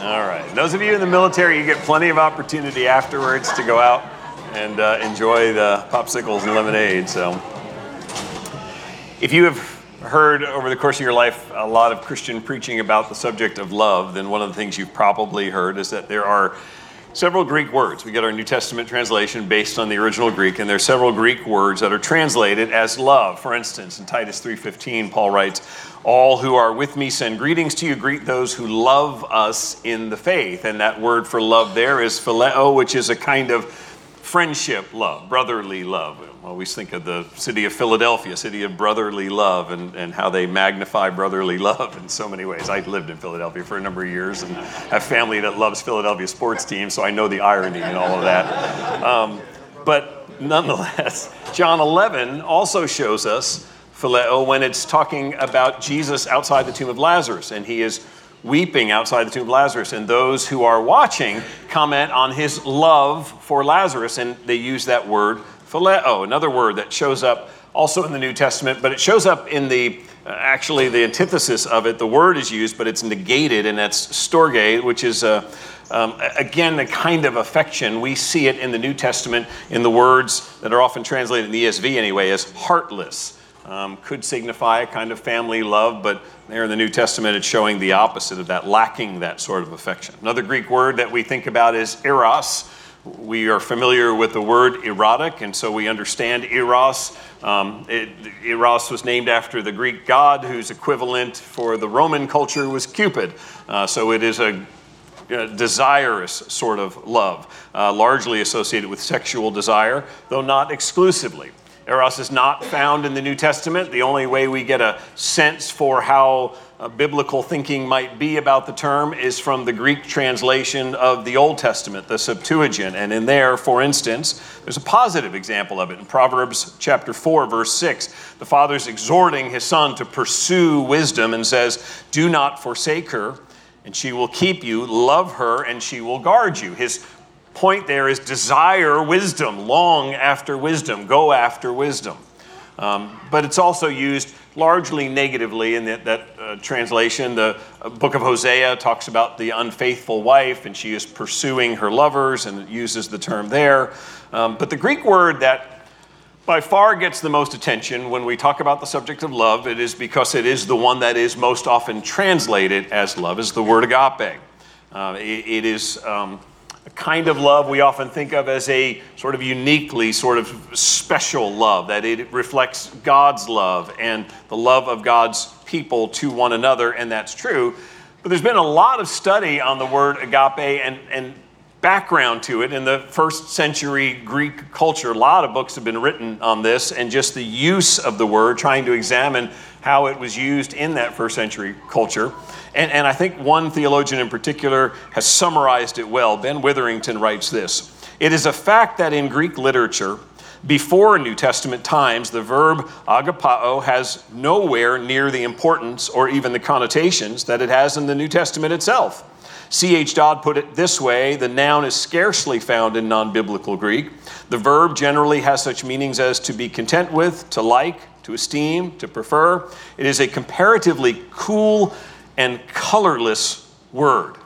All right. Those of you in the military, you get plenty of opportunity afterwards to go out and uh, enjoy the popsicles and lemonade. So, if you have heard over the course of your life a lot of Christian preaching about the subject of love, then one of the things you've probably heard is that there are several Greek words. We get our New Testament translation based on the original Greek, and there are several Greek words that are translated as love. For instance, in Titus 3:15, Paul writes, "All who are with me send greetings to you. Greet those who love us in the faith." And that word for love there is phileo, which is a kind of friendship love, brotherly love. Always think of the city of Philadelphia, city of brotherly love, and, and how they magnify brotherly love in so many ways. I lived in Philadelphia for a number of years and have family that loves Philadelphia sports teams, so I know the irony and all of that. Um, but nonetheless, John 11 also shows us phileo when it's talking about Jesus outside the tomb of Lazarus, and he is weeping outside the tomb of Lazarus. And those who are watching comment on his love for Lazarus, and they use that word phileo, another word that shows up also in the New Testament, but it shows up in the uh, actually the antithesis of it. The word is used, but it's negated, and that's storge, which is a um, again, a kind of affection. We see it in the New Testament in the words that are often translated in the ESV anyway as heartless. Um, could signify a kind of family love, but there in the New Testament it's showing the opposite of that, lacking that sort of affection. Another Greek word that we think about is eros. We are familiar with the word erotic, and so we understand eros. Um, it, eros was named after the Greek god, whose equivalent for the Roman culture was Cupid. Uh, so it is a desirous sort of love, uh, largely associated with sexual desire, though not exclusively. Eros is not found in the New Testament. The only way we get a sense for how uh, biblical thinking might be about the term is from the Greek translation of the Old Testament, the Septuagint. And in there, for instance, there's a positive example of it. In Proverbs chapter 4, verse 6, the father's exhorting his son to pursue wisdom and says, Do not forsake her, and she will keep you. Love her, and she will guard you. His point there is desire wisdom, long after wisdom, go after wisdom. Um, but it's also used largely negatively in that, that uh, translation. The uh, book of Hosea talks about the unfaithful wife, and she is pursuing her lovers, and it uses the term there. Um, but the Greek word that by far gets the most attention when we talk about the subject of love, it is because it is the one that is most often translated as love, is the word agape. Uh, it, it is um, kind of love we often think of as a sort of uniquely sort of special love, that it reflects God's love and the love of God's people to one another, and that's true. But there's been a lot of study on the word agape and, and background to it in the first century Greek culture. A lot of books have been written on this and just the use of the word, trying to examine how it was used in that first century culture. And, and I think one theologian in particular has summarized it well. Ben Witherington writes this It is a fact that in Greek literature, before New Testament times, the verb agapao has nowhere near the importance or even the connotations that it has in the New Testament itself. C.H. Dodd put it this way the noun is scarcely found in non biblical Greek. The verb generally has such meanings as to be content with, to like, to esteem, to prefer. It is a comparatively cool and colorless word,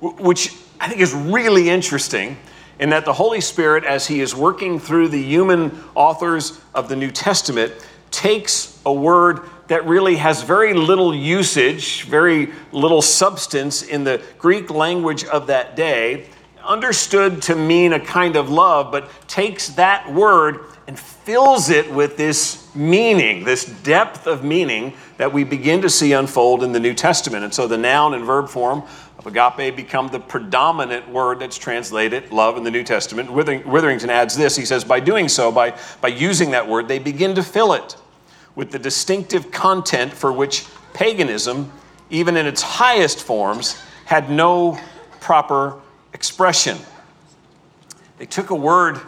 which I think is really interesting in that the Holy Spirit, as He is working through the human authors of the New Testament, takes a word that really has very little usage, very little substance in the Greek language of that day, understood to mean a kind of love, but takes that word and fills it with this meaning, this depth of meaning that we begin to see unfold in the New Testament. And so the noun and verb form of agape become the predominant word that's translated love in the New Testament. Witherington adds this he says, by doing so, by, by using that word, they begin to fill it with the distinctive content for which paganism, even in its highest forms, had no proper expression. They took a word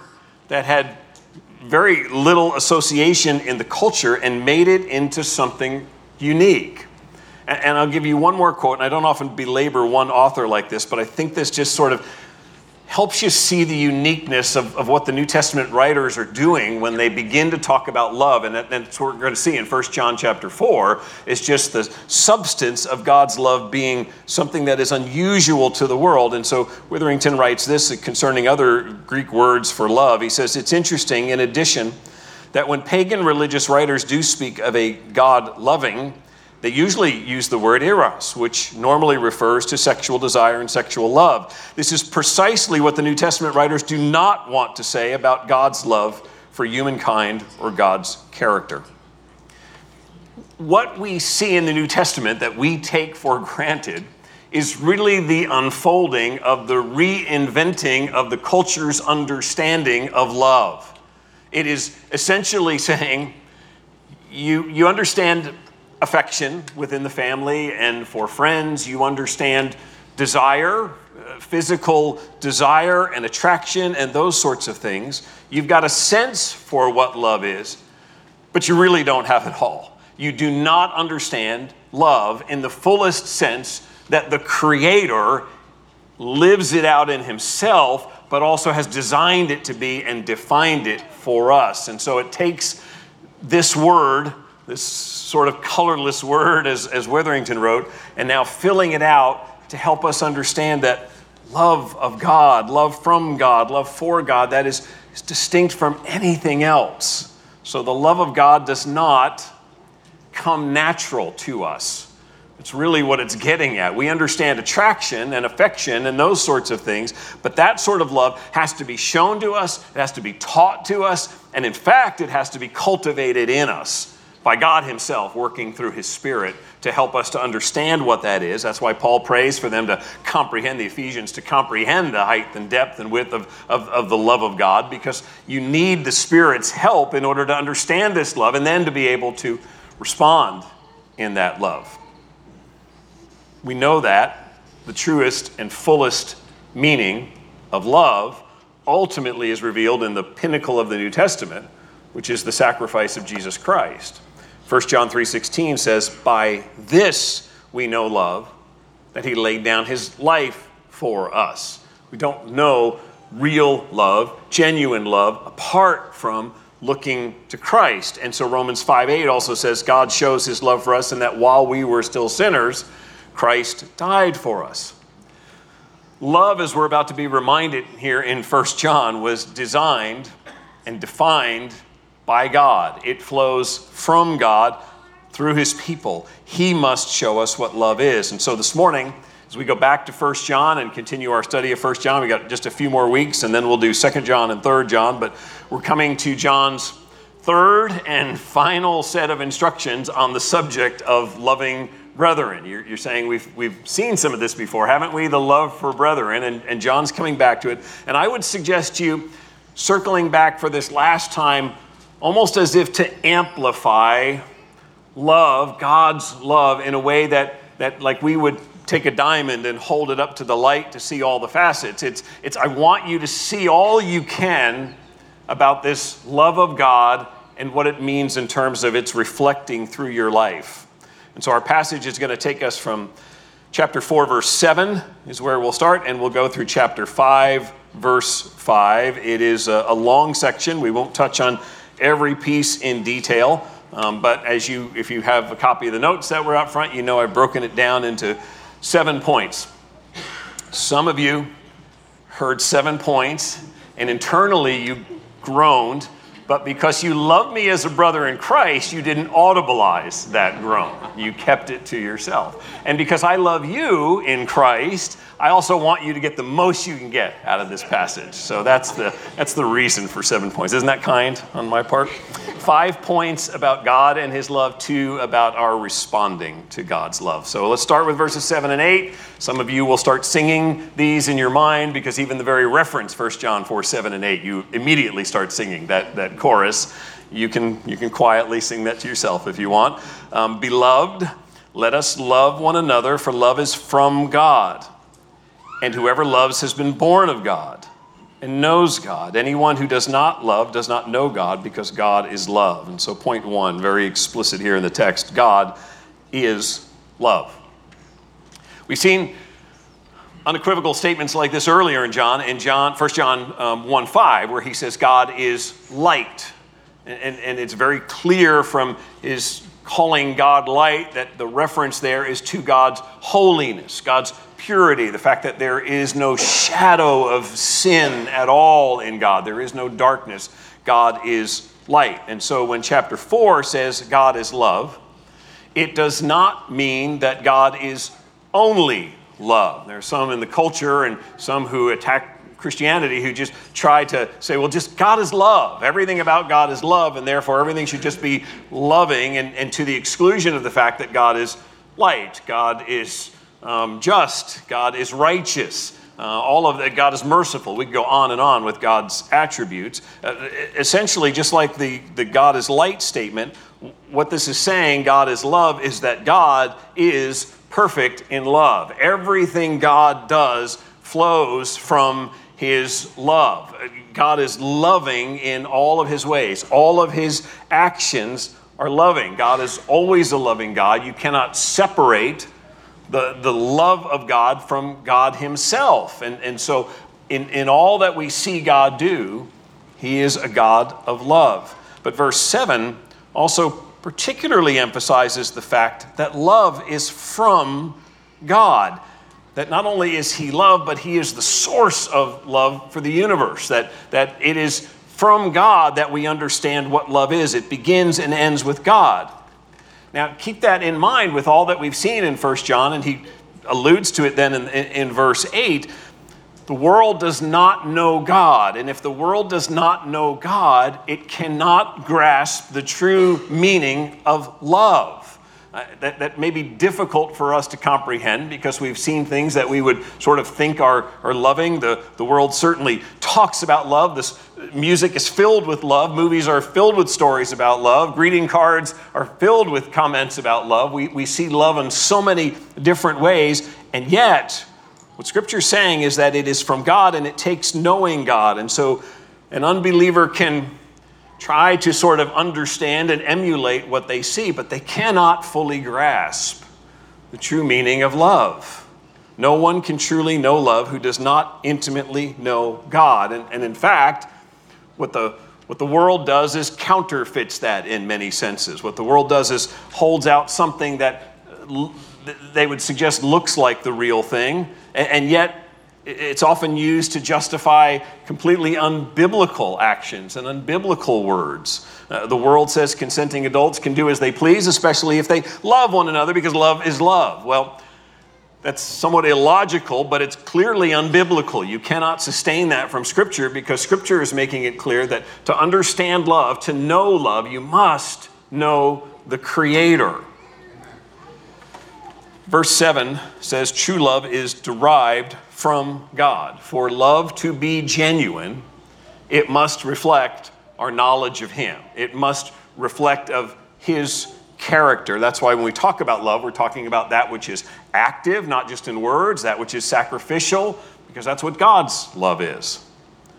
that had very little association in the culture and made it into something unique. And, I'll give you one more quote, and I don't often belabor one author like this, but I think this just sort of helps you see the uniqueness of, of what the New Testament writers are doing when they begin to talk about love. And, that, that's what we're going to see in 1 John chapter 4 is just the substance of God's love being something that is unusual to the world. And so Witherington writes this concerning other Greek words for love. He says, It's interesting, in addition, that when pagan religious writers do speak of a God loving, they usually use the word eros, which normally refers to sexual desire and sexual love. This is precisely what the New Testament writers do not want to say about God's love for humankind or God's character. What we see in the New Testament that we take for granted is really the unfolding of the reinventing of the culture's understanding of love. It is essentially saying, you, you understand affection within the family and for friends. You understand desire, uh, physical desire and attraction, and those sorts of things. You've got a sense for what love is, but you really don't have it all. You do not understand love in the fullest sense that the Creator lives it out in Himself, but also has designed it to be and defined it for us. And so it takes this word this sort of colorless word, as, as Witherington wrote, and now filling it out to help us understand that love of God, love from God, love for God, that is distinct from anything else. So the love of God does not come natural to us. It's really what it's getting at. We understand attraction and affection and those sorts of things, but that sort of love has to be shown to us, it has to be taught to us, and in fact, it has to be cultivated in us by God Himself working through His Spirit to help us to understand what that is. That's why Paul prays for them to comprehend the Ephesians, to comprehend the height and depth and width of, of, of, the love of God, because you need the Spirit's help in order to understand this love and then to be able to respond in that love. We know that the truest and fullest meaning of love ultimately is revealed in the pinnacle of the New Testament, which is the sacrifice of Jesus Christ. 1 John 3:16 says, "By this we know love, that he laid down his life for us." We don't know real love, genuine love apart from looking to Christ. And so Romans 5:8 also says God shows his love for us in that while we were still sinners, Christ died for us. Love, as we're about to be reminded here in 1 John, was designed and defined by God. It flows from God through his people. He must show us what love is. And so this morning, as we go back to 1 John and continue our study of 1 John, we got just a few more weeks and then we'll do 2 John and 3 John, but we're coming to John's third and final set of instructions on the subject of loving brethren. You're, you're, saying we've, we've seen some of this before, haven't we? The love for brethren, and, and John's coming back to it. And I would suggest you, circling back for this last time, almost as if to amplify love, God's love, in a way that, that like we would take a diamond and hold it up to the light to see all the facets. It's, it's I want you to see all you can about this love of God and what it means in terms of its reflecting through your life. And so our passage is going to take us from chapter 4, verse 7 is where we'll start, and we'll go through chapter 5, verse 5. It is a, a long section. We won't touch on every piece in detail. Um, but as you, if you have a copy of the notes that were out front, you know I've broken it down into seven points. Some of you heard seven points, and internally you groaned but because you love me as a brother in Christ, you didn't audibilize that groan. You kept it to yourself. And because I love you in Christ, I also want you to get the most you can get out of this passage. So that's the, that's the reason for seven points. Isn't that kind on my part? Five points about God and his love, two about our responding to God's love. So let's start with verses seven and eight. Some of you will start singing these in your mind because even the very reference, 1 John 4, 7 and 8, you immediately start singing that, that chorus. You can, you can quietly sing that to yourself if you want. Um, Beloved, let us love one another, for love is from God. And whoever loves has been born of God and knows God. Anyone who does not love does not know God because God is love. And so, point one, very explicit here in the text God is love. We've seen unequivocal statements like this earlier in John, in John, 1 John um, 1 5, where he says God is light. And, and, and it's very clear from his calling God light that the reference there is to God's holiness, God's purity, the fact that there is no shadow of sin at all in God, there is no darkness. God is light. And so when chapter 4 says God is love, it does not mean that God is only love. There are some in the culture and some who attack Christianity who just try to say, well, just God is love. Everything about God is love, and therefore everything should just be loving, and, and to the exclusion of the fact that God is light, God is um, just, God is righteous. Uh, all of that, God is merciful. We go on and on with God's attributes. Uh, essentially, just like the, the God is light statement, what this is saying, God is love, is that God is perfect in love. Everything God does flows from his love. God is loving in all of his ways, all of his actions are loving. God is always a loving God. You cannot separate the, the love of God from God himself. And, and so, in, in all that we see God do, he is a God of love. But verse 7 also particularly emphasizes the fact that love is from God. That not only is He love, but He is the source of love for the universe. That, that it is from God that we understand what love is. It begins and ends with God. Now, keep that in mind with all that we've seen in 1 John, and he alludes to it then in, in, in verse 8 the world does not know God. And if the world does not know God, it cannot grasp the true meaning of love. Uh, that, that may be difficult for us to comprehend because we've seen things that we would sort of think are, are loving. The, the world certainly talks about love. This music is filled with love. Movies are filled with stories about love. Greeting cards are filled with comments about love. We, we see love in so many different ways. And yet, what Scripture is saying is that it is from God and it takes knowing God. And so an unbeliever can try to sort of understand and emulate what they see, but they cannot fully grasp the true meaning of love. No one can truly know love who does not intimately know God. And, and in fact, what the what the world does is counterfeits that in many senses. What the world does is holds out something that they would suggest looks like the real thing, and yet it's often used to justify completely unbiblical actions and unbiblical words. Uh, the world says consenting adults can do as they please, especially if they love one another, because love is love. Well, that's somewhat illogical, but it's clearly unbiblical. You cannot sustain that from Scripture because Scripture is making it clear that to understand love, to know love, you must know the Creator. Verse 7 says, True love is derived from God. For love to be genuine, it must reflect our knowledge of Him, it must reflect of His character. That's why when we talk about love, we're talking about that which is active, not just in words, that which is sacrificial, because that's what God's love is.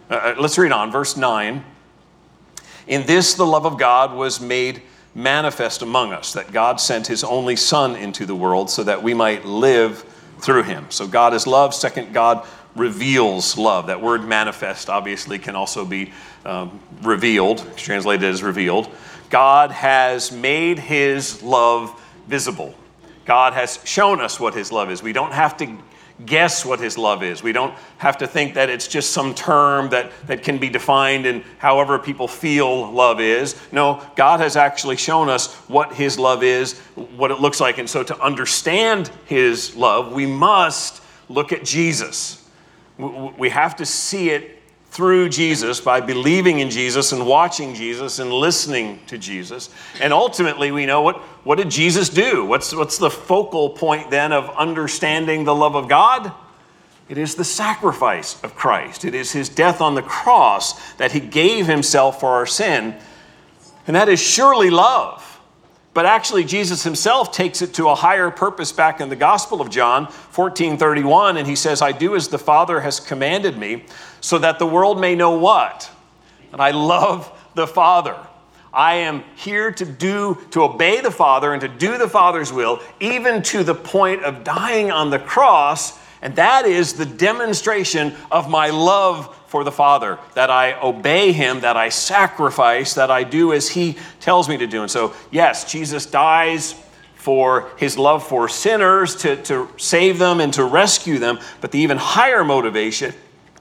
Uh, uh let's read on, verse 9. In this, the love of God was made manifest among us that God sent his only Son into the world so that we might live through him. So God is love. Second, God reveals love. That word manifest obviously can also be um, revealed, translated as revealed. God has made his love visible. God has shown us what his love is. We don't have to guess what his love is. We don't have to think that it's just some term that, that can be defined in however people feel love is. No, God has actually shown us what his love is, what it looks like. And so to understand his love, we must look at Jesus. We have to see it through Jesus by believing in Jesus and watching Jesus and listening to Jesus. And ultimately, we know what, what did Jesus do? What's, what's the focal point then of understanding the love of God? It is the sacrifice of Christ. It is his death on the cross that he gave himself for our sin. And that is surely love. But actually, Jesus himself takes it to a higher purpose back in the Gospel of John 14 31, and he says, I do as the Father has commanded me, so that the world may know what? And I love the Father. I am here to do, to obey the Father and to do the Father's will, even to the point of dying on the cross And that is the demonstration of my love for the Father, that I obey Him, that I sacrifice, that I do as He tells me to do. And so, yes, Jesus dies for His love for sinners, to, to save them and to rescue them. But the even higher motivation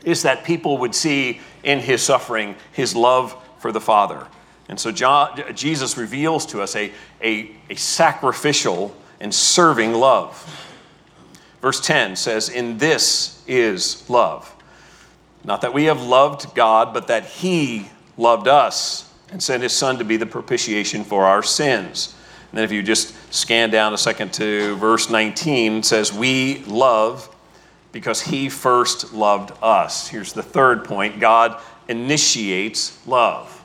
is that people would see in His suffering His love for the Father. And so John, Jesus reveals to us a, a, a sacrificial and serving love. Verse 10 says, In this is love. Not that we have loved God, but that He loved us and sent His Son to be the propitiation for our sins. And then if you just scan down a second to verse 19, it says, We love because He first loved us. Here's the third point God initiates love.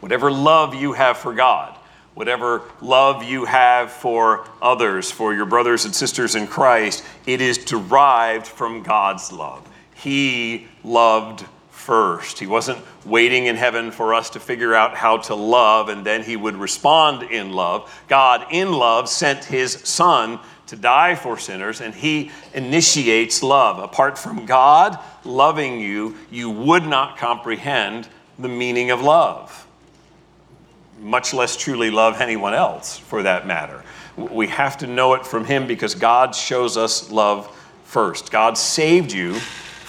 Whatever love you have for God, whatever love you have for others, for your brothers and sisters in Christ, it is derived from God's love. He loved first. He wasn't waiting in heaven for us to figure out how to love and then he would respond in love. God, in love, sent his son to die for sinners and he initiates love. Apart from God loving you, you would not comprehend the meaning of love much less truly love anyone else for that matter. We have to know it from Him because God shows us love first. God saved you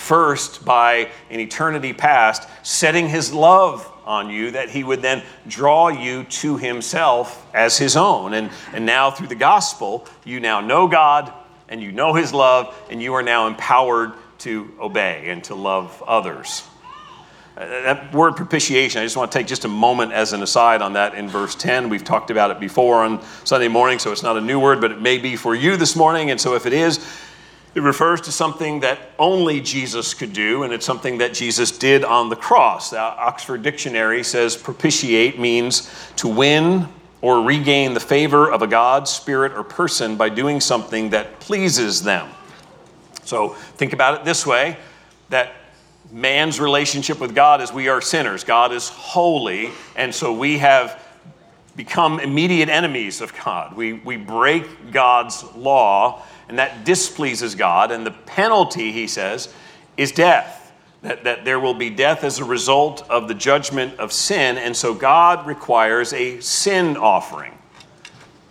first by in eternity past setting His love on you that He would then draw you to Himself as His own. And, and now through the gospel, you now know God and you know His love, and you are now empowered to obey and to love others. Uh, that word propitiation, I just want to take just a moment as an aside on that in verse 10. We've talked about it before on Sunday morning, so it's not a new word, but it may be for you this morning. And so if it is, it refers to something that only Jesus could do, and it's something that Jesus did on the cross. The Oxford Dictionary says propitiate means to win or regain the favor of a God, spirit, or person by doing something that pleases them. So think about it this way that man's relationship with God is we are sinners. God is holy, and so we have become immediate enemies of God. We, we break God's law, and that displeases God. And the penalty, he says, is death. That, that there will be death as a result of the judgment of sin. And so God requires a sin offering.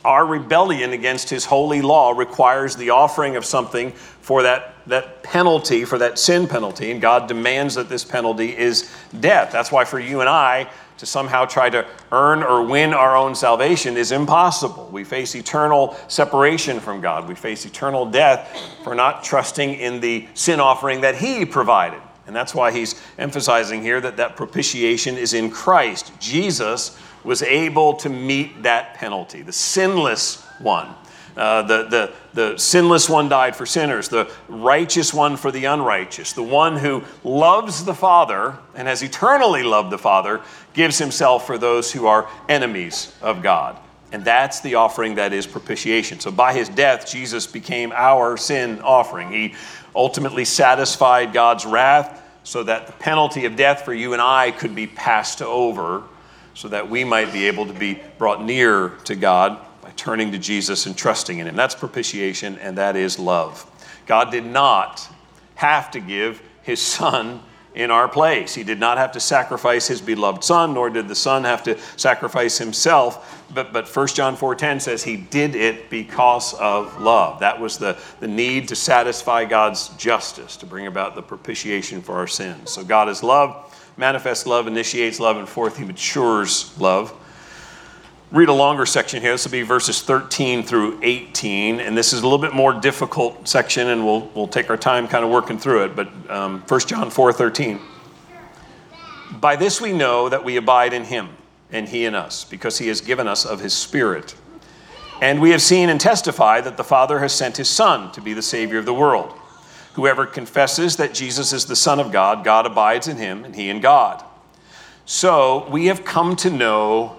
Our rebellion against his holy law requires the offering of something for that, that penalty, for that sin penalty, and God demands that this penalty is death. That's why for you and I to somehow try to earn or win our own salvation is impossible. We face eternal separation from God. We face eternal death for not trusting in the sin offering that He provided. And that's why he's emphasizing here that that propitiation is in Christ. Jesus was able to meet that penalty, the sinless one. Uh, the, the, the sinless one died for sinners, the righteous one for the unrighteous, the one who loves the Father and has eternally loved the Father, gives himself for those who are enemies of God. And that's the offering that is propitiation. So by his death, Jesus became our sin offering. He ultimately satisfied God's wrath so that the penalty of death for you and I could be passed over, so that we might be able to be brought near to God turning to Jesus and trusting in Him. That's propitiation, and that is love. God did not have to give His Son in our place. He did not have to sacrifice his beloved son, nor did the son have to sacrifice himself. But, but 1 John 4.10 says he did it because of love. That was the, the need to satisfy God's justice, to bring about the propitiation for our sins. So God is love, manifests love, initiates love, and fourth, he matures love read a longer section here. This will be verses 13 through 18, and this is a little bit more difficult section, and we'll, we'll take our time kind of working through it. But um, 1 John 4 13. By this we know that we abide in him, and he in us, because he has given us of his Spirit. And we have seen and testified that the Father has sent his Son to be the Savior of the world. Whoever confesses that Jesus is the Son of God, God abides in him, and he in God. So we have come to know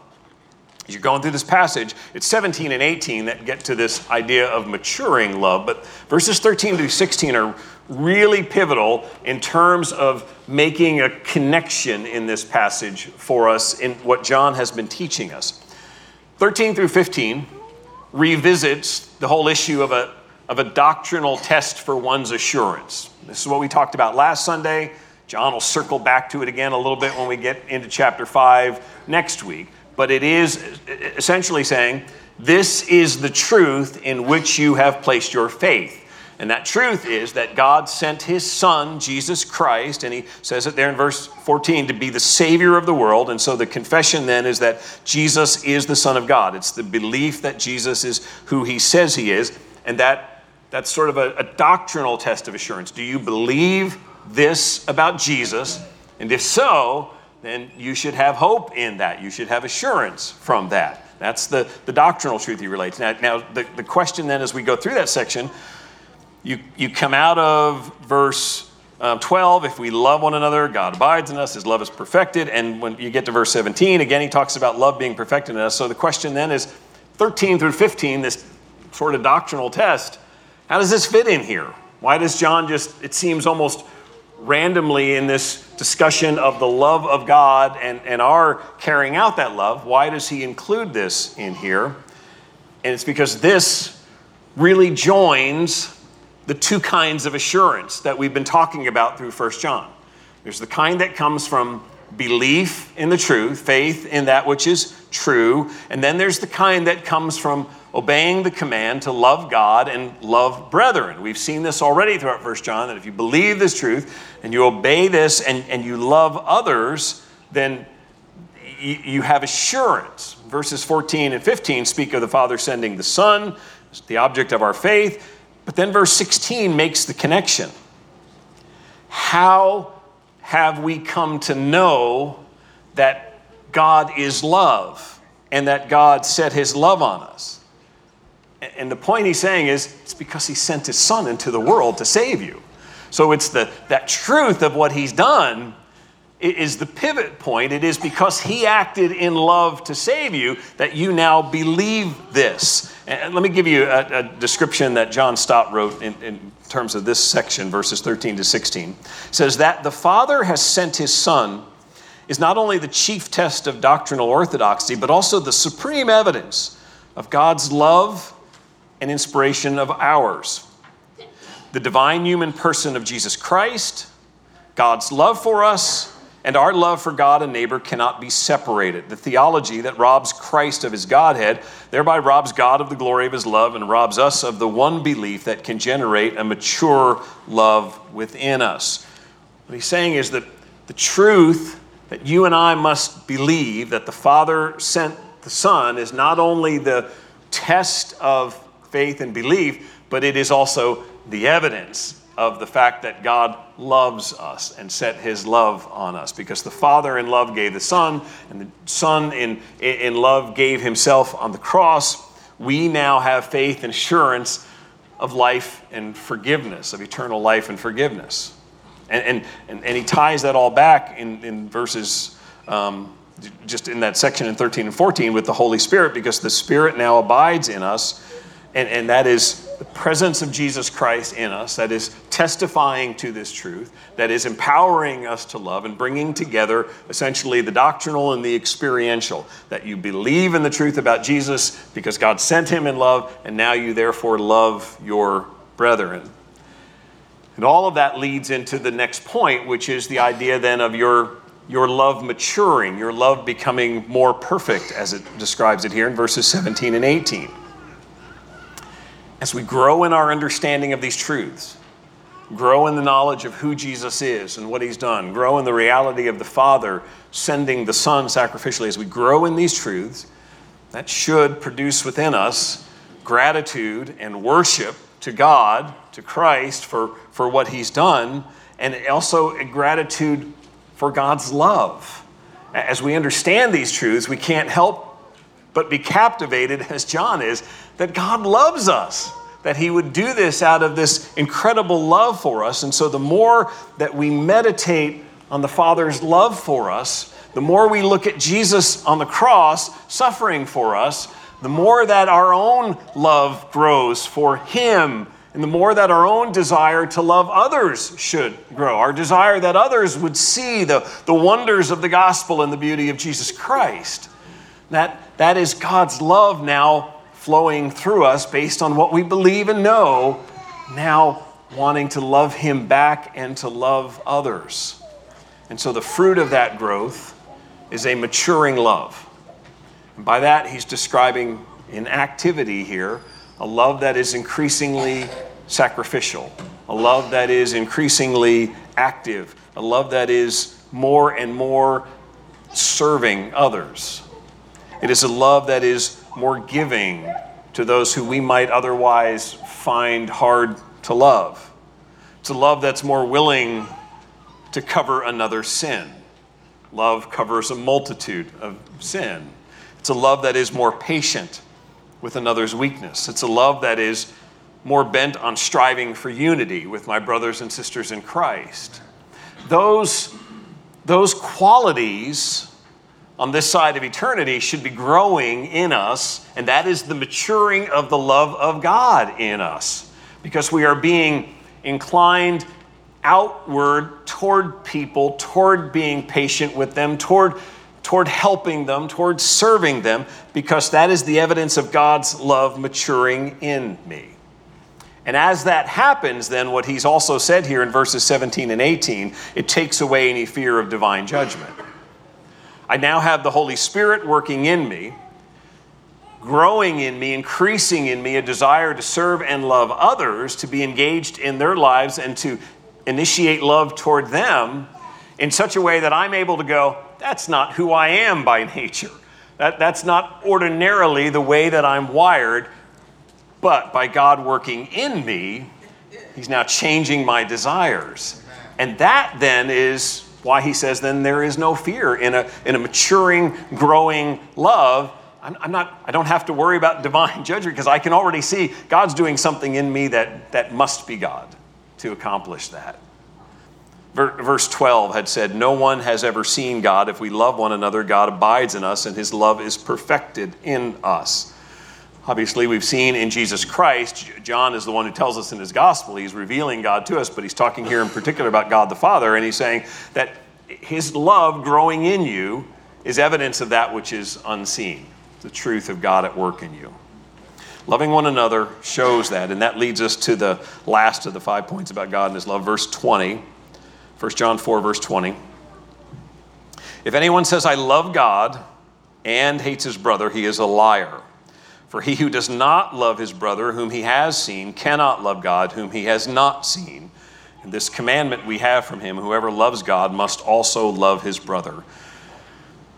As you're going through this passage, it's 17 and 18 that get to this idea of maturing love, but verses 13 through 16 are really pivotal in terms of making a connection in this passage for us in what John has been teaching us. 13 through 15 revisits the whole issue of a, of a doctrinal test for one's assurance. This is what we talked about last Sunday. John will circle back to it again a little bit when we get into chapter 5 next week. But it is essentially saying, This is the truth in which you have placed your faith. And that truth is that God sent his son, Jesus Christ, and he says it there in verse 14, to be the Savior of the world. And so the confession then is that Jesus is the Son of God. It's the belief that Jesus is who he says he is. And that, that's sort of a, a doctrinal test of assurance. Do you believe this about Jesus? And if so, then you should have hope in that. You should have assurance from that. That's the, the doctrinal truth he relates. Now, now the, the question then, as we go through that section, you, you come out of verse um, 12, if we love one another, God abides in us, his love is perfected. And when you get to verse 17, again, he talks about love being perfected in us. So the question then is 13 through 15, this sort of doctrinal test, how does this fit in here? Why does John just, it seems almost randomly in this discussion of the love of God and, and our carrying out that love, why does he include this in here? And it's because this really joins the two kinds of assurance that we've been talking about through 1 John. There's the kind that comes from belief in the truth, faith in that which is true, and then there's the kind that comes from obeying the command to love God and love brethren. We've seen this already throughout 1 John that if you believe this truth and you obey this and, and you love others, then you, you have assurance. Verses 14 and 15 speak of the Father sending the Son, the object of our faith. But then verse 16 makes the connection. How have we come to know that God is love and that God set his love on us? And the point he's saying is it's because he sent his son into the world to save you. So it's the, that truth of what he's done is the pivot point. It is because he acted in love to save you that you now believe this. And let me give you a, a description that John Stott wrote in, in, terms of this section, verses 13 to 16. It says that the Father has sent his Son is not only the chief test of doctrinal orthodoxy, but also the supreme evidence of God's love and inspiration of ours. The divine human person of Jesus Christ, God's love for us, and our love for God and neighbor cannot be separated. The theology that robs Christ of his Godhead thereby robs God of the glory of his love and robs us of the one belief that can generate a mature love within us. What he's saying is that the truth that you and I must believe that the Father sent the Son is not only the test of faith and belief, but it is also the evidence of the fact that God loves us and set his love on us because the Father in love gave the Son, and the Son in, in love gave himself on the cross. We now have faith and assurance of life and forgiveness, of eternal life and forgiveness. And, and, and, he ties that all back in, in verses, um, just in that section in 13 and 14 with the Holy Spirit because the Spirit now abides in us and, and that is the presence of Jesus Christ in us, that is testifying to this truth, that is empowering us to love and bringing together essentially the doctrinal and the experiential. That you believe in the truth about Jesus because God sent him in love, and now you therefore love your brethren. And all of that leads into the next point, which is the idea then of your, your love maturing, your love becoming more perfect, as it describes it here in verses 17 and 18 as we grow in our understanding of these truths, grow in the knowledge of who Jesus is and what he's done, grow in the reality of the Father sending the Son sacrificially, as we grow in these truths, that should produce within us gratitude and worship to God, to Christ for, for what he's done, and also a gratitude for God's love. As we understand these truths, we can't help but be captivated, as John is, that God loves us, that he would do this out of this incredible love for us. And so the more that we meditate on the Father's love for us, the more we look at Jesus on the cross suffering for us, the more that our own love grows for him and the more that our own desire to love others should grow, our desire that others would see the, the wonders of the gospel and the beauty of Jesus Christ. That, that is God's love now flowing through us based on what we believe and know, now wanting to love Him back and to love others. And so the fruit of that growth is a maturing love. And by that, he's describing in activity here a love that is increasingly sacrificial, a love that is increasingly active, a love that is more and more serving others. It is a love that is more giving to those who we might otherwise find hard to love. It's a love that's more willing to cover another sin. Love covers a multitude of sin. It's a love that is more patient with another's weakness. It's a love that is more bent on striving for unity with my brothers and sisters in Christ. Those, those qualities on this side of eternity should be growing in us, and that is the maturing of the love of God in us, because we are being inclined outward toward people, toward being patient with them, toward, toward helping them, toward serving them, because that is the evidence of God's love maturing in me. And as that happens, then what he's also said here in verses 17 and 18, it takes away any fear of divine judgment. I now have the Holy Spirit working in me, growing in me, increasing in me a desire to serve and love others, to be engaged in their lives, and to initiate love toward them in such a way that I'm able to go, that's not who I am by nature. That, that's not ordinarily the way that I'm wired, but by God working in me, He's now changing my desires. And that then is why He says, then there is no fear in a, in a maturing, growing love. I'm, I'm not, I don't have to worry about divine judgment because I can already see God's doing something in me that, that must be God to accomplish that. Verse 12 had said, No one has ever seen God. If we love one another, God abides in us, and his love is perfected in us. Obviously, we've seen in Jesus Christ, John is the one who tells us in his gospel, he's revealing God to us, but he's talking here in particular about God the Father, and he's saying that his love growing in you is evidence of that which is unseen, the truth of God at work in you. Loving one another shows that, and that leads us to the last of the five points about God and His love, verse 20. 1 John 4, verse 20. If anyone says, I love God and hates his brother, he is a liar. For he who does not love his brother whom he has seen cannot love God whom he has not seen. And this commandment we have from him whoever loves God must also love his brother.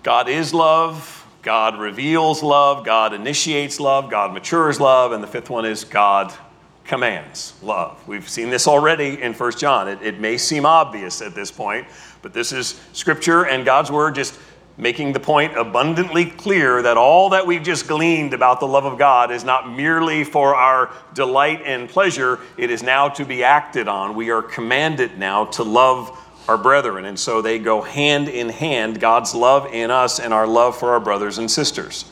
God is love. God reveals love, God initiates love, God matures love, and the fifth one is God commands love. We've seen this already in 1 John. It, it, may seem obvious at this point, but this is Scripture and God's Word just making the point abundantly clear that all that we've just gleaned about the love of God is not merely for our delight and pleasure, it is now to be acted on. We are commanded now to love our brethren. And so they go hand in hand God's love in us and our love for our brothers and sisters.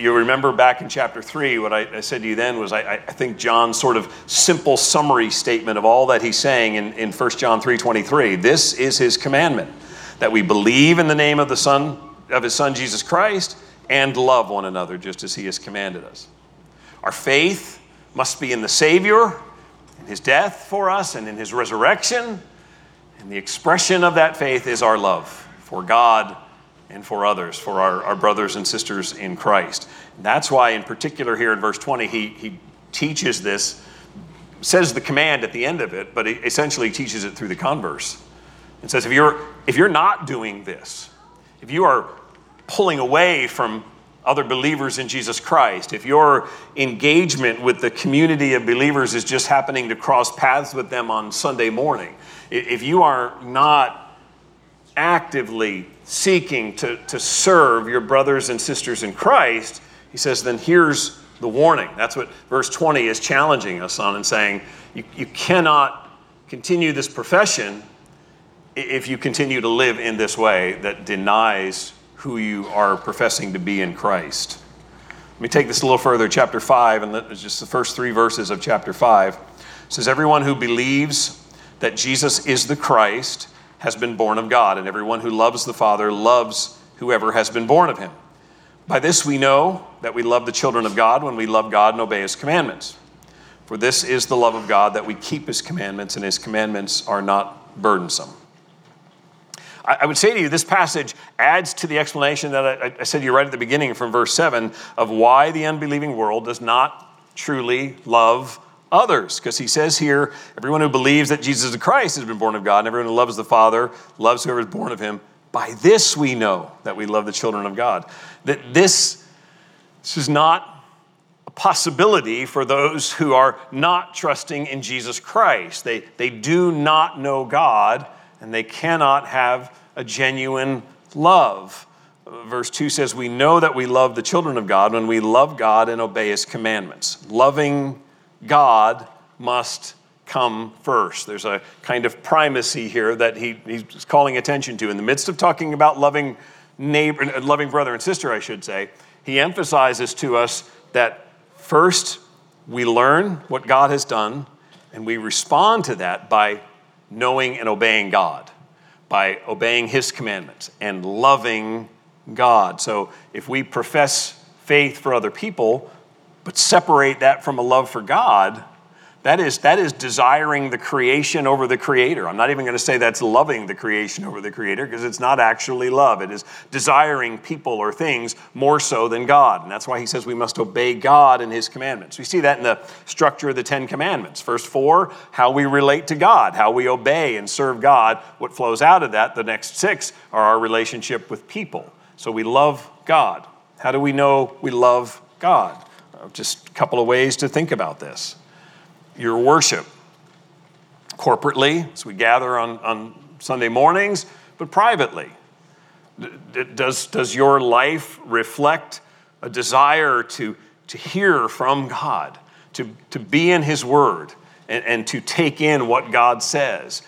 You remember back in chapter 3, what I, I said to you then was I, I, think John's sort of simple summary statement of all that he's saying in, in 1 John 3.23. This is his commandment, that we believe in the name of the Son of his Son Jesus Christ and love one another just as he has commanded us. Our faith must be in the Savior, in his death for us, and in his resurrection and the expression of that faith is our love for God and for others, for our, our brothers and sisters in Christ. And that's why, in particular, here in verse 20, he, he teaches this, says the command at the end of it, but he essentially teaches it through the converse. It says, if you're, if you're not doing this, if you are pulling away from other believers in Jesus Christ, if your engagement with the community of believers is just happening to cross paths with them on Sunday morning, if you are not actively seeking to, to serve your brothers and sisters in Christ, he says, then here's, the warning. That's what verse 20 is challenging us on and saying you, you cannot continue this profession if you continue to live in this way that denies who you are professing to be in Christ. Let me take this a little further. Chapter 5, and just the first three verses of chapter 5 says, Everyone who believes that Jesus is the Christ has been born of God, and everyone who loves the Father loves whoever has been born of him. By this we know that we love the children of God when we love God and obey his commandments. For this is the love of God that we keep his commandments, and his commandments are not burdensome. I would say to you, this passage adds to the explanation that I, said to you right at the beginning from verse 7 of why the unbelieving world does not truly love others. Because he says here, everyone who believes that Jesus is Christ has been born of God, and everyone who loves the Father loves whoever is born of him. By this we know that we love the children of God. That this, this is not a possibility for those who are not trusting in Jesus Christ. They, they do not know God and they cannot have a genuine love. Verse 2 says, We know that we love the children of God when we love God and obey his commandments. Loving God must come first. There's a kind of primacy here that he, he's calling attention to. In the midst of talking about loving neighbor, uh, loving brother and sister, I should say, he emphasizes to us that first we learn what God has done and we respond to that by knowing and obeying God, by obeying His commandments and loving God. So if we profess faith for other people, but separate that from a love for God, that is, that is desiring the creation over the creator. I'm not even going to say that's loving the creation over the creator because it's not actually love. It is desiring people or things more so than God. And that's why he says we must obey God and his commandments. We see that in the structure of the Ten Commandments. First four, how we relate to God, how we obey and serve God. What flows out of that, the next six, are our relationship with people. So we love God. How do we know we love God? Just a couple of ways to think about this your worship corporately as we gather on, on Sunday mornings, but privately. Does, does your life reflect a desire to, to hear from God, to, to be in His Word, and, and to take in what God says?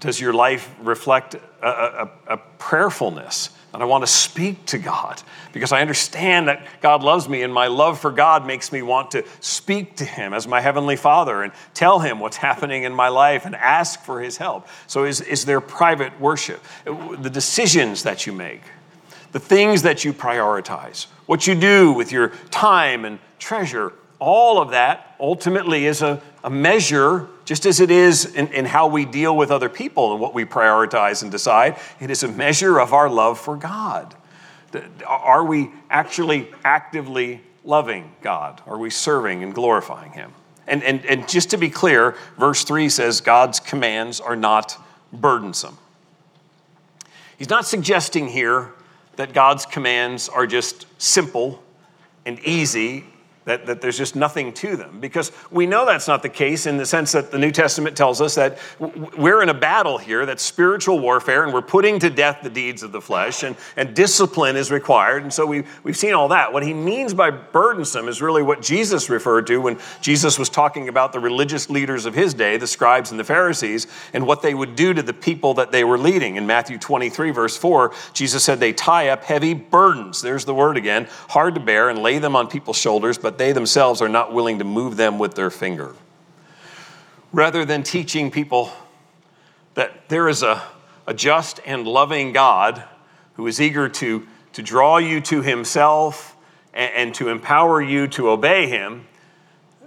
Does your life reflect a, a, a prayerfulness? And I want to speak to God because I understand that God loves me, and my love for God makes me want to speak to Him as my Heavenly Father and tell Him what's happening in my life and ask for His help. So, is, is there private worship? The decisions that you make, the things that you prioritize, what you do with your time and treasure, all of that ultimately is a, a measure, just as it is in, in how we deal with other people and what we prioritize and decide. It is a measure of our love for God. Are we actually actively loving God? Are we serving and glorifying Him? And, and, and just to be clear, verse 3 says God's commands are not burdensome. He's not suggesting here that God's commands are just simple and easy that, that there's just nothing to them. Because we know that's not the case in the sense that the New Testament tells us that we're in a battle here that's spiritual warfare and we're putting to death the deeds of the flesh and, and discipline is required. And so we, we've seen all that. What he means by burdensome is really what Jesus referred to when Jesus was talking about the religious leaders of his day, the scribes and the Pharisees, and what they would do to the people that they were leading. In Matthew 23, verse 4, Jesus said they tie up heavy burdens, there's the word again, hard to bear, and lay them on people's shoulders, but they themselves are not willing to move them with their finger. Rather than teaching people that there is a, a just and loving God who is eager to, to draw you to himself and, and to empower you to obey him,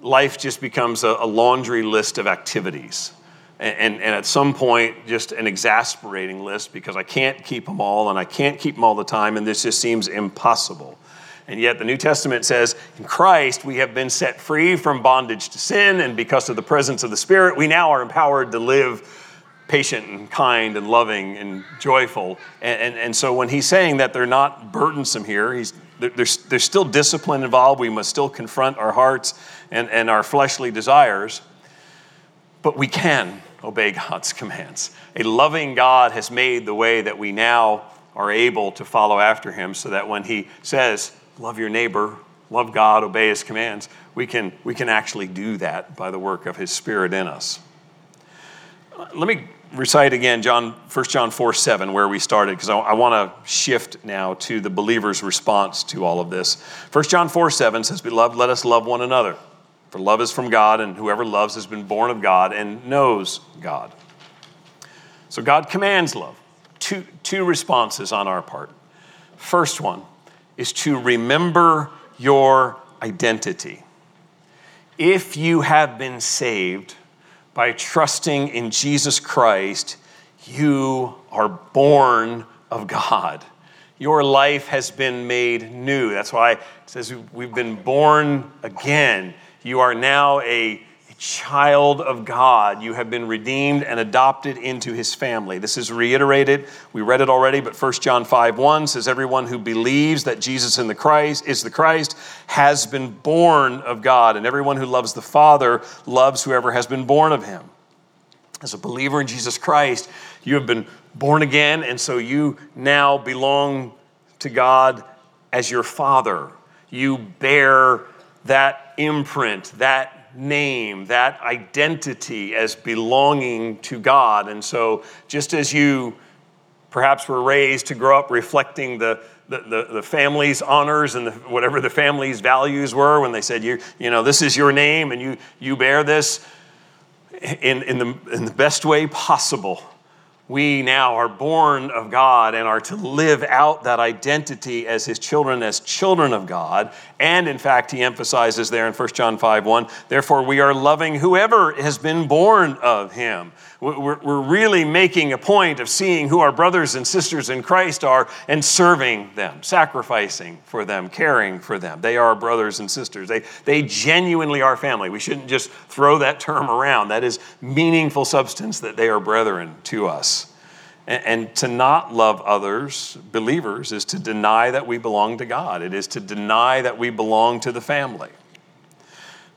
life just becomes a, a laundry list of activities. And, and, and, at some point, just an exasperating list because I can't keep them all and I can't keep them all the time, and this just seems impossible. And yet, the New Testament says, in Christ, we have been set free from bondage to sin, and because of the presence of the Spirit, we now are empowered to live patient and kind and loving and joyful. And, and, and so, when he's saying that they're not burdensome here, he's, there's, there's still discipline involved. We must still confront our hearts and, and our fleshly desires, but we can obey God's commands. A loving God has made the way that we now are able to follow after him so that when he says, love your neighbor love God, obey his commands, we can, we can actually do that by the work of his Spirit in us. Let me recite again John, 1 John 4 7, where we started, because I, I want to shift now to the believer's response to all of this. 1 John 4 7 says, Beloved, let us love one another. For love is from God, and whoever loves has been born of God and knows God. So God commands love. Two, two responses on our part. First one is to remember your identity. If you have been saved, by trusting in Jesus Christ, you are born of God. Your life has been made new. That's why it says we've been born again. You are now a child of God. You have been redeemed and adopted into his family. This is reiterated. We read it already, but 1 John 5 1 says, Everyone who believes that Jesus in the Christ is the Christ has been born of God, and everyone who loves the Father loves whoever has been born of him. As a believer in Jesus Christ, you have been born again, and so you now belong to God as your Father. You bear that imprint, that name, that identity as belonging to God. And so, just as you perhaps were raised to grow up reflecting the, the, the, the family's honors and the, whatever the family's values were when they said, you, you know, this is your name and you, you bear this in, in, the, in the best way possible we now are born of God and are to live out that identity as his children, as children of God. And in fact, he emphasizes there in 1 John 5 1, therefore we are loving whoever has been born of him. We're, really making a point of seeing who our brothers and sisters in Christ are and serving them, sacrificing for them, caring for them. They are brothers and sisters. They, they genuinely are family. We shouldn't just throw that term around. That is meaningful substance that they are brethren to us. And, to not love others, believers, is to deny that we belong to God. It is to deny that we belong to the family.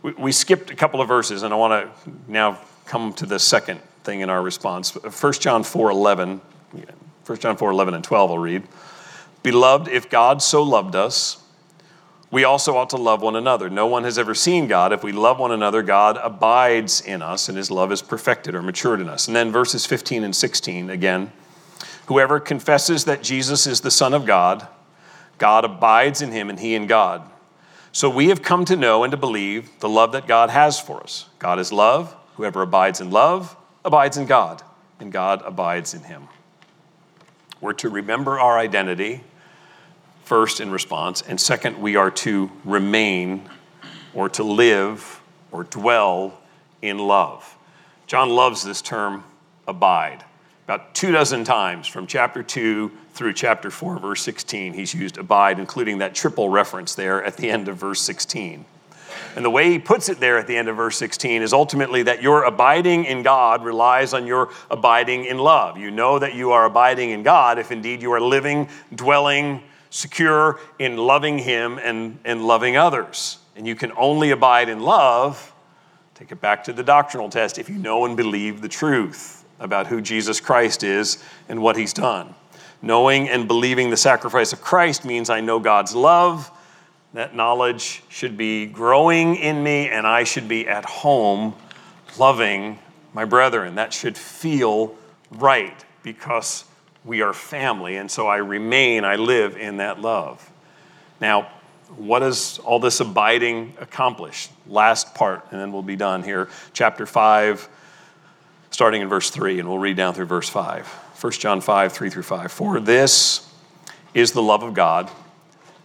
We, we skipped a couple of verses, and I want to now come to the second thing in our response. 1 John 4 11, 1 John 4 11 and 12, I'll read. Beloved, if God so loved us, we also ought to love one another. No one has ever seen God. If we love one another, God abides in us, and his love is perfected or matured in us. And then verses 15 and 16 again. Whoever confesses that Jesus is the Son of God, God abides in him, and he in God. So we have come to know and to believe the love that God has for us. God is love. Whoever abides in love abides in God, and God abides in him. We're to remember our identity first in response, and second, we are to remain or to live or dwell in love. John loves this term abide. About two dozen times from chapter 2 through chapter 4, verse 16, he's used abide, including that triple reference there at the end of verse 16. And the way he puts it there at the end of verse 16 is ultimately that your abiding in God relies on your abiding in love. You know that you are abiding in God if indeed you are living, dwelling, secure in loving Him and, and loving others. And you can only abide in love, take it back to the doctrinal test, if you know and believe the truth about who Jesus Christ is and what He's done. Knowing and believing the sacrifice of Christ means I know God's love. That knowledge should be growing in me, and I should be at home loving my brethren. That should feel right because we are family, and so I remain, I live in that love. Now, what does all this abiding accomplish? Last part, and then we'll be done here. Chapter 5, starting in verse 3, and we'll read down through verse 5. 1 John 5, 3 through 5. For this is the love of God,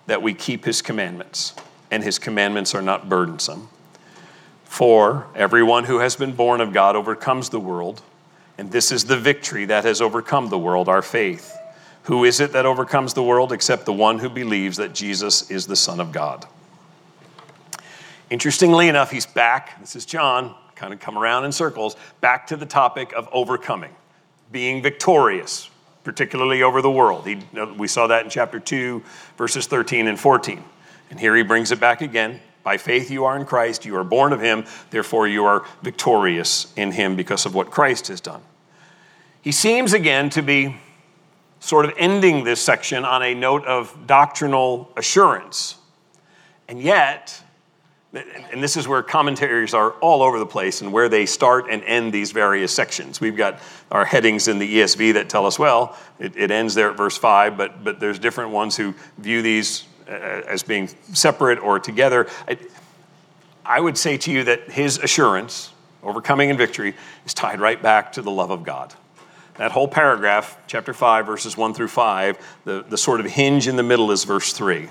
that we keep his commandments, and his commandments are not burdensome. For everyone who has been born of God overcomes the world. And this is the victory that has overcome the world, our faith. Who is it that overcomes the world except the one who believes that Jesus is the Son of God? Interestingly enough, he's back. This is John, kind of come around in circles, back to the topic of overcoming, being victorious, particularly over the world. He, uh, we saw that in chapter 2, verses 13 and 14. And here he brings it back again by faith, you are in Christ, you are born of him, therefore, you are victorious in him because of what Christ has done. He seems again to be sort of ending this section on a note of doctrinal assurance. And yet, and this is where commentaries are all over the place and where they start and end these various sections. We've got our headings in the ESV that tell us, well, it, it ends there at verse 5, but, but there's different ones who view these uh, as being separate or together. I, I would say to you that his assurance, overcoming in victory, is tied right back to the love of God. That whole paragraph, chapter 5, verses 1 through 5, the, the sort of hinge in the middle is verse 3.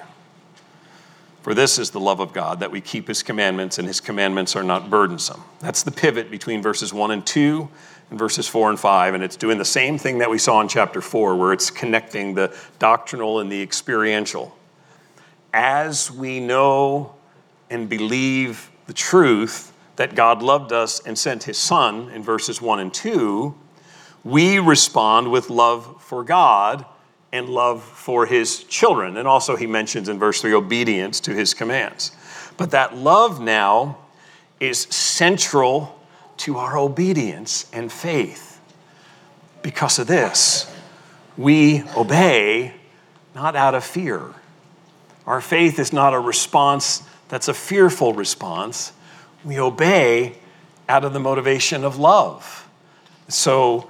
For this is the love of God, that we keep his commandments, and his commandments are not burdensome. That's the pivot between verses 1 and 2 and verses 4 and 5. And it's doing the same thing that we saw in chapter 4, where it's connecting the doctrinal and the experiential. As we know and believe the truth that God loved us and sent his son in verses 1 and 2, we respond with love for God and love for his children. And also, he mentions in verse 3 obedience to his commands. But that love now is central to our obedience and faith. Because of this, we obey not out of fear. Our faith is not a response that's a fearful response. We obey out of the motivation of love. So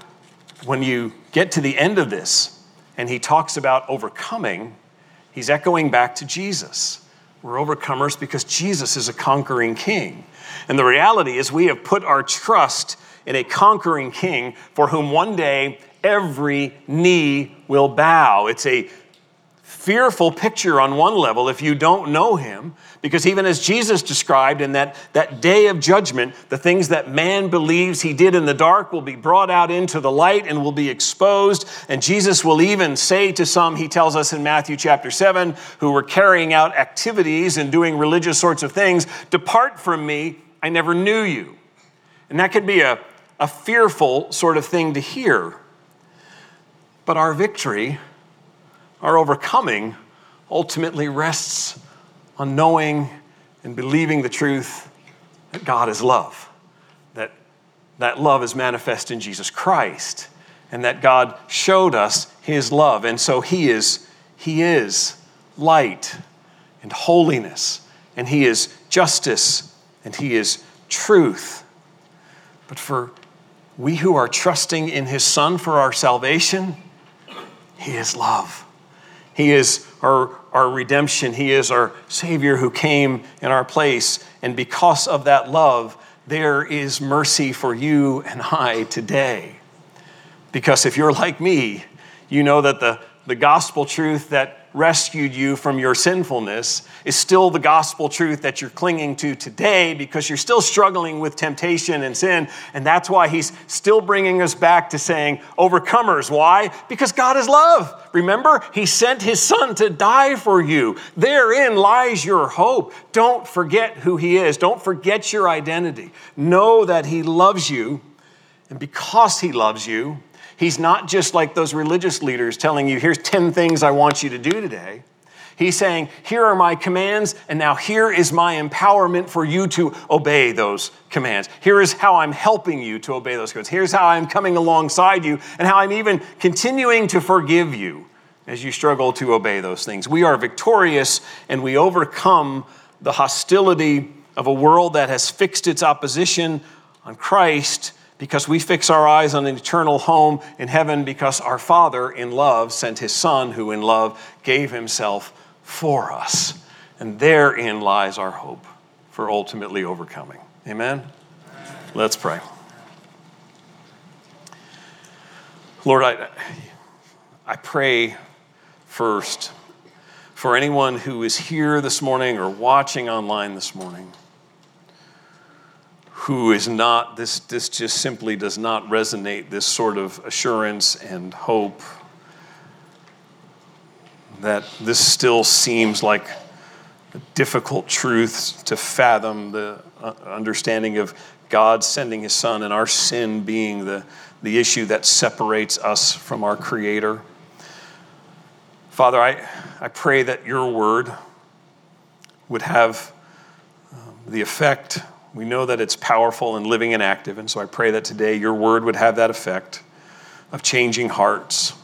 when you get to the end of this, and he talks about overcoming, he's echoing back to Jesus. We're overcomers because Jesus is a conquering king. And the reality is, we have put our trust in a conquering king for whom one day every knee will bow. It's a fearful picture on one level if you don't know him, because even as Jesus described in that, that day of judgment, the things that man believes he did in the dark will be brought out into the light and will be exposed. And Jesus will even say to some, he tells us in Matthew chapter 7, who were carrying out activities and doing religious sorts of things, Depart from me, I never knew you. And that could be a, a fearful sort of thing to hear. But our victory our overcoming ultimately rests on knowing and believing the truth that God is love, that that love is manifest in Jesus Christ, and that God showed us his love. And so he is, he is light and holiness, and he is justice, and he is truth. But for we who are trusting in his Son for our salvation, he is love. He is our, our redemption. He is our Savior who came in our place. And because of that love, there is mercy for you and I today. Because if you're like me, you know that the, the gospel truth that rescued you from your sinfulness is still the gospel truth that you're clinging to today because you're still struggling with temptation and sin. And that's why he's still bringing us back to saying, overcomers. Why? Because God is love. Remember, he sent his son to die for you. Therein lies your hope. Don't forget who he is, don't forget your identity. Know that he loves you. And because he loves you, He's not just like those religious leaders telling you, here's 10 things I want you to do today. He's saying, here are my commands, and now here is my empowerment for you to obey those commands. Here is how I'm helping you to obey those commands. Here's how I'm coming alongside you, and how I'm even continuing to forgive you as you struggle to obey those things. We are victorious, and we overcome the hostility of a world that has fixed its opposition on Christ because we fix our eyes on an eternal home in heaven because our Father in love sent his Son, who in love gave himself for us. And therein lies our hope for ultimately overcoming. Amen? Let's pray. Lord, I, I pray first for anyone who is here this morning or watching online this morning who is not, this, this just simply does not resonate, this sort of assurance and hope that this still seems like difficult truth to fathom the uh, understanding of God sending his son and our sin being the, the issue that separates us from our Creator. Father, I, I pray that your word would have um, the effect we know that it's powerful and living and active. And so I pray that today your word would have that effect of changing hearts,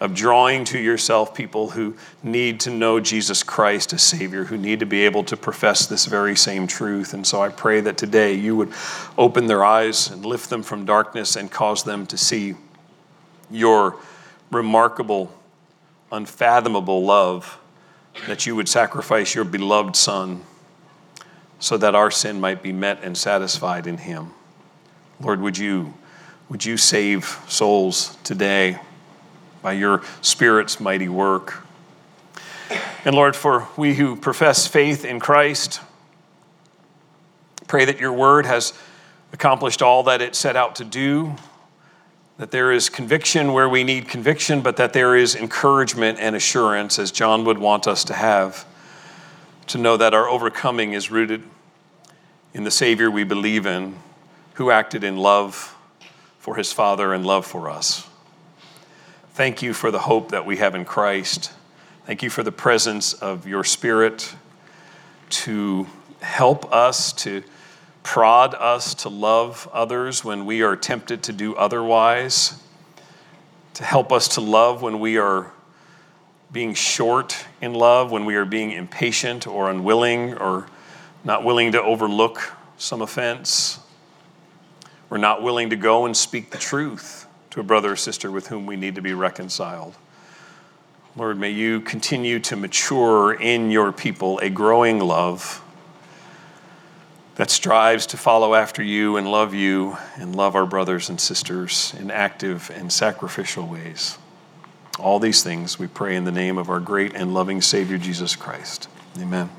of drawing to yourself people who need to know Jesus Christ as Savior, who need to be able to profess this very same truth. And so I pray that today you would open their eyes and lift them from darkness and cause them to see your remarkable, unfathomable love, that you would sacrifice your beloved Son so that our sin might be met and satisfied in Him. Lord, would you, would you save souls today by your Spirit's mighty work? And Lord, for we who profess faith in Christ, pray that your word has accomplished all that it set out to do, that there is conviction where we need conviction, but that there is encouragement and assurance, as John would want us to have, to know that our overcoming is rooted in the Savior we believe in who acted in love for his Father and love for us. Thank you for the hope that we have in Christ. Thank you for the presence of your Spirit to help us, to prod us to love others when we are tempted to do otherwise, to help us to love when we are being short in love, when we are being impatient or unwilling or not willing to overlook some offense. We're not willing to go and speak the truth to a brother or sister with whom we need to be reconciled. Lord, may you continue to mature in your people a growing love that strives to follow after you and love you and love our brothers and sisters in active and sacrificial ways. All these things we pray in the name of our great and loving Savior Jesus Christ. Amen.